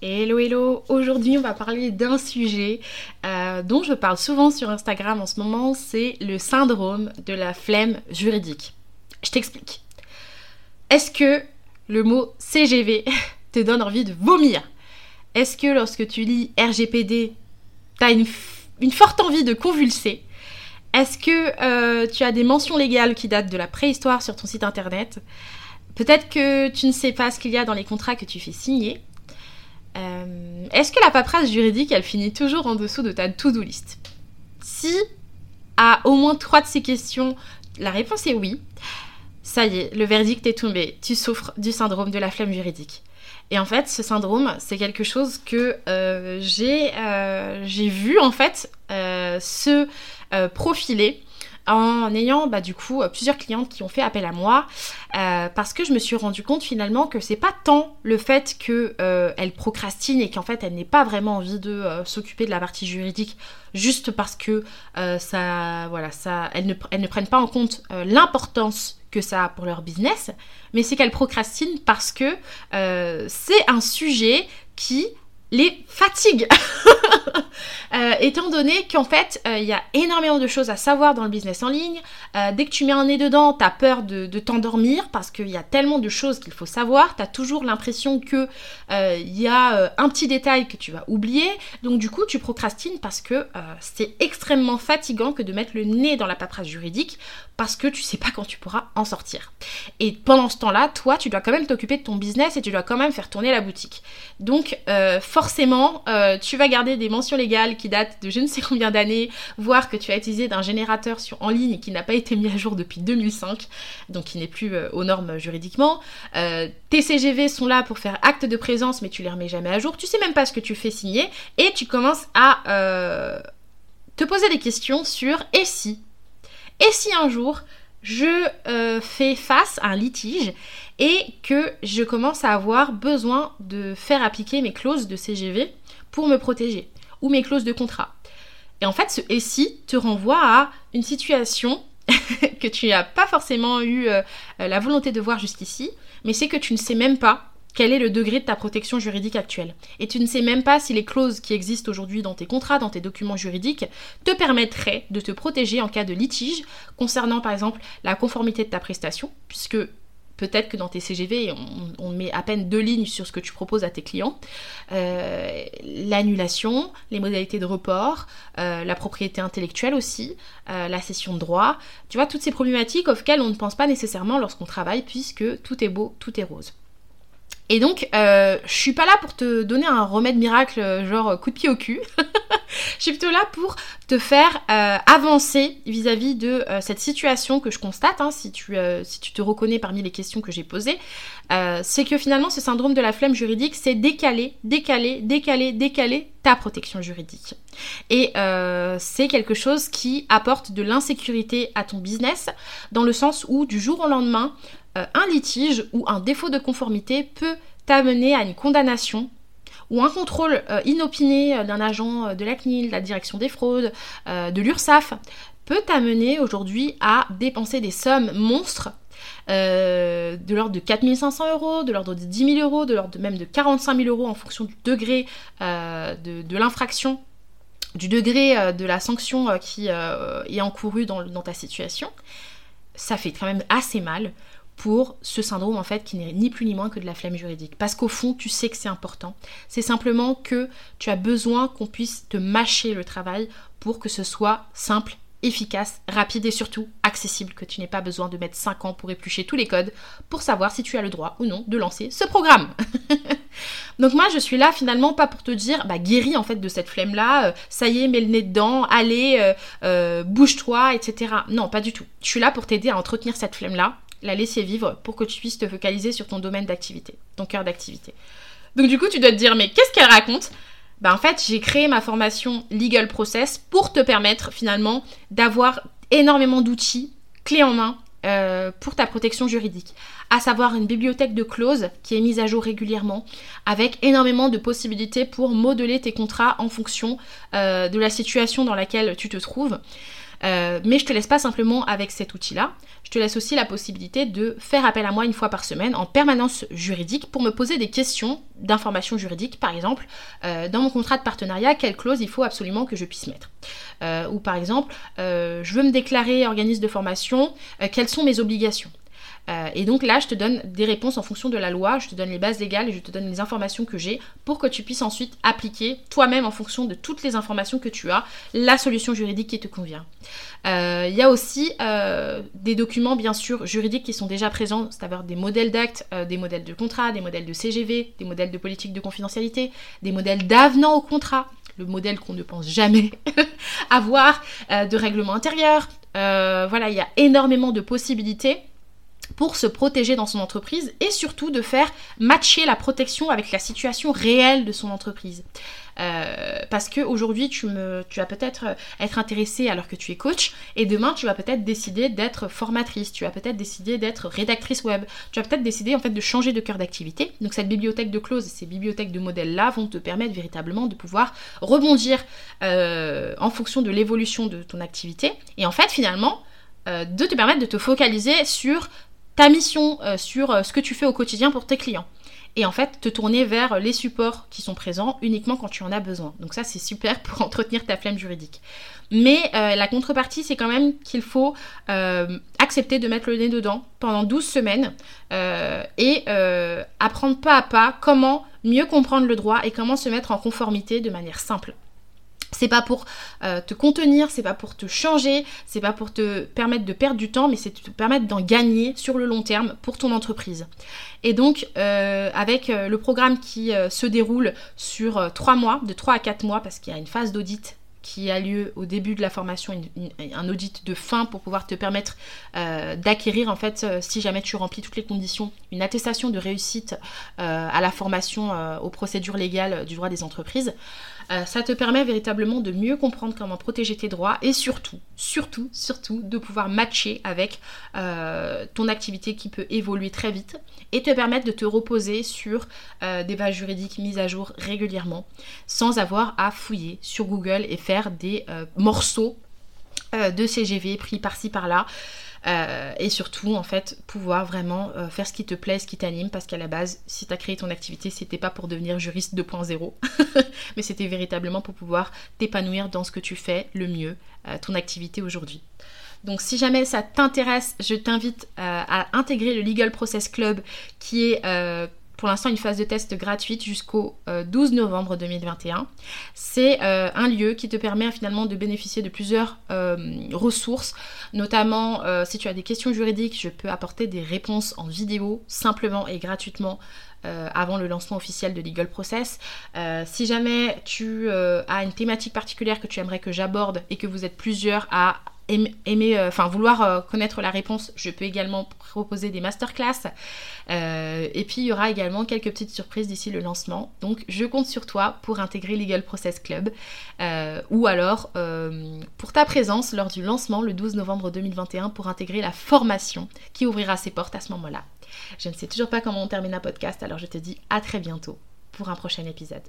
Hello hello, aujourd'hui on va parler d'un sujet euh, dont je parle souvent sur Instagram en ce moment, c'est le syndrome de la flemme juridique. Je t'explique. Est-ce que le mot CGV te donne envie de vomir? Est-ce que lorsque tu lis RGPD, tu as une, une, forte envie de convulser? Est-ce que euh, tu as des mentions légales qui datent de la préhistoire sur ton site internet? Peut-être que tu ne sais pas ce qu'il y a dans les contrats que tu fais signer? Euh, est-ce que la paperasse juridique, elle finit toujours en dessous de ta to-do list? Si à au moins trois de ces questions, la réponse est oui, ça y est, le verdict est tombé. Tu souffres du syndrome de la flemme juridique. Et en fait, ce syndrome, c'est quelque chose que euh, euh, j'ai vu en fait se profiler en ayant bah, du coup plusieurs clientes qui ont fait appel à moi euh, parce que je me suis rendu compte finalement que c'est pas tant le fait qu'elle euh, procrastine et qu'en fait elle n'ait pas vraiment envie de euh, s'occuper de la partie juridique juste parce que ça voilà ça elles ne, elles ne prennent pas en compte l'importance que ça a pour leur business mais c'est qu'elle procrastine parce que c'est un sujet qui les fatigue. Euh, étant donné qu'en fait, il euh, y a énormément de choses à savoir dans le business en ligne. Euh, dès que tu mets un nez dedans, tu as peur de, t'endormir parce qu'il y a tellement de choses qu'il faut savoir. Tu as toujours l'impression qu'il y a un petit détail que tu vas oublier. Donc du coup, tu procrastines parce que c'est extrêmement fatigant que de mettre le nez dans la paperasse juridique parce que tu sais pas quand tu pourras en sortir. Et pendant ce temps-là, toi, tu dois quand même t'occuper de ton business et tu dois quand même faire tourner la boutique. Donc, forcément, euh, tu vas garder des mentions légales qui datent de je ne sais combien d'années, voir que tu as utilisé d'un générateur en ligne qui n'a pas été mis à jour depuis 2005, donc qui n'est plus euh, aux normes juridiquement. Euh, tes CGV sont là pour faire acte de présence, mais tu les remets jamais à jour. Tu sais même pas ce que tu fais signer et tu commences à te poser des questions sur et si Et si un jour je fais face à un litige et que je commence à avoir besoin de faire appliquer mes clauses de CGV pour me protéger ou mes clauses de contrat. Et en fait, ce et te renvoie à une situation que tu n'as pas forcément eu euh, la volonté de voir jusqu'ici, mais c'est que tu ne sais même pas quel est le degré de ta protection juridique actuelle. Et tu ne sais même pas si les clauses qui existent aujourd'hui dans tes contrats, dans tes documents juridiques, te permettraient de te protéger en cas de litige concernant par exemple la conformité de ta prestation, puisque Peut-être que dans tes CGV, on, met à peine deux lignes sur ce que tu proposes à tes clients. Euh, l'annulation, les modalités de report, euh, la propriété intellectuelle aussi, euh, la cession de droit. Tu vois, toutes ces problématiques auxquelles on ne pense pas nécessairement lorsqu'on travaille puisque tout est beau, tout est rose. Et donc, euh, je suis pas là pour te donner un remède miracle, euh, genre coup de pied au cul. je suis plutôt là pour te faire euh, avancer vis-à-vis de euh, cette situation que je constate, hein, si, tu, si tu te reconnais parmi les questions que j'ai posées. c'est que finalement, ce syndrome de la flemme juridique, c'est décaler, décaler, décaler, décaler ta protection juridique. Et c'est quelque chose qui apporte de l'insécurité à ton business, dans le sens où du jour au lendemain, euh, un litige ou un défaut de conformité peut t'amener à une condamnation ou un contrôle euh, inopiné euh, d'un agent de la CNIL, de la direction des fraudes, de l'URSSAF, peut t'amener aujourd'hui à dépenser des sommes monstres de l'ordre de 4500 euros, de l'ordre de 10 000 euros, de l'ordre même de 45 000 euros en fonction du degré de, l'infraction, du degré de la sanction qui est encourue dans ta situation. Ça fait quand même assez mal pour ce syndrome en fait qui n'est ni plus ni moins que de la flemme juridique. Parce qu'au fond, tu sais que c'est important. C'est simplement que tu as besoin qu'on puisse te mâcher le travail pour que ce soit simple, efficace, rapide et surtout accessible, que tu n'aies pas besoin de mettre 5 ans pour éplucher tous les codes pour savoir si tu as le droit ou non de lancer ce programme. Donc moi je suis là finalement pas pour te dire bah guéris en fait de cette flemme là, euh, ça y est mets le nez dedans, allez euh, euh, bouge-toi etc. Non pas du tout. Je suis là pour t'aider à entretenir cette flemme là la laisser vivre pour que tu puisses te focaliser sur ton domaine d'activité, ton cœur d'activité. Donc du coup, tu dois te dire, mais qu'est-ce qu'elle raconte? Ben, en fait, j'ai créé ma formation Legal Process pour te permettre finalement d'avoir énormément d'outils clés en main euh, pour ta protection juridique, à savoir une bibliothèque de clauses qui est mise à jour régulièrement, avec énormément de possibilités pour modeler tes contrats en fonction euh, de la situation dans laquelle tu te trouves. Euh, mais je te laisse pas simplement avec cet outil-là. Je te laisse aussi la possibilité de faire appel à moi une fois par semaine en permanence juridique pour me poser des questions d'informations juridiques. Par exemple, dans mon contrat de partenariat, quelle clause il faut absolument que je puisse mettre euh, Ou par exemple, je veux me déclarer organisme de formation, quelles sont mes obligations euh, et donc là, je te donne des réponses en fonction de la loi, je te donne les bases légales et je te donne les informations que j'ai pour que tu puisses ensuite appliquer toi-même en fonction de toutes les informations que tu as la solution juridique qui te convient. Euh, il y a aussi euh, des documents bien sûr juridiques qui sont déjà présents, c'est-à-dire des modèles d'actes, des modèles de contrat, des modèles de CGV, des modèles de politique de confidentialité, des modèles d'avenant au contrat, le modèle qu'on ne pense jamais avoir, de règlement intérieur. voilà, il y a énormément de possibilités pour se protéger dans son entreprise et surtout de faire matcher la protection avec la situation réelle de son entreprise. Euh, parce que aujourd'hui tu, vas peut-être être intéressé alors que tu es coach et demain tu vas peut-être décider d'être formatrice, tu vas peut-être décider d'être rédactrice web, tu vas peut-être décider en fait de changer de cœur d'activité. Donc cette bibliothèque de clauses, ces bibliothèques de modèles là vont te permettre véritablement de pouvoir rebondir euh, en fonction de l'évolution de ton activité et en fait finalement euh, de te permettre de te focaliser sur ta mission euh, sur euh, ce que tu fais au quotidien pour tes clients. Et en fait, te tourner vers les supports qui sont présents uniquement quand tu en as besoin. Donc ça, c'est super pour entretenir ta flemme juridique. Mais euh, la contrepartie, c'est quand même qu'il faut accepter de mettre le nez dedans pendant 12 semaines et apprendre pas à pas comment mieux comprendre le droit et comment se mettre en conformité de manière simple. C'est pas pour euh, te contenir, c'est pas pour te changer, c'est pas pour te permettre de perdre du temps, mais c'est te permettre d'en gagner sur le long terme pour ton entreprise. Et donc, euh, avec euh, le programme qui se déroule sur 3 mois, de 3 à 4 mois, parce qu'il y a une phase d'audit qui a lieu au début de la formation, un audit de fin pour pouvoir te permettre d'acquérir en fait, si jamais tu remplis toutes les conditions, une attestation de réussite à la formation aux procédures légales du droit des entreprises. Euh, ça te permet véritablement de mieux comprendre comment protéger tes droits et surtout, surtout, surtout de pouvoir matcher avec euh, ton activité qui peut évoluer très vite et te permettre de te reposer sur euh, des bases juridiques mises à jour régulièrement sans avoir à fouiller sur Google et faire des morceaux de CGV pris par-ci par-là. Euh, et surtout, en fait, pouvoir vraiment euh, faire ce qui te plaît, ce qui t'anime, parce qu'à la base, si tu as créé ton activité, c'était pas pour devenir juriste 2.0, mais c'était véritablement pour pouvoir t'épanouir dans ce que tu fais le mieux, euh, ton activité aujourd'hui. Donc si jamais ça t'intéresse, je t'invite à intégrer le Legal Process Club qui est pour l'instant une phase de test gratuite jusqu'au 12 euh, novembre 2021. C'est euh, un lieu qui te permet finalement de bénéficier de plusieurs euh, ressources, notamment si tu as des questions juridiques, je peux apporter des réponses en vidéo simplement et gratuitement avant le lancement officiel de Legal Process. si jamais tu as une thématique particulière que tu aimerais que j'aborde et que vous êtes plusieurs à aimer, euh, enfin vouloir euh, connaître la réponse, je peux également proposer des masterclass. Euh, et puis il y aura également quelques petites surprises d'ici le lancement. Donc je compte sur toi pour intégrer Legal Process Club ou alors pour ta présence lors du lancement le 12 novembre 2021 pour intégrer la formation qui ouvrira ses portes à ce moment-là. Je ne sais toujours pas comment on termine un podcast, alors je te dis à très bientôt pour un prochain épisode.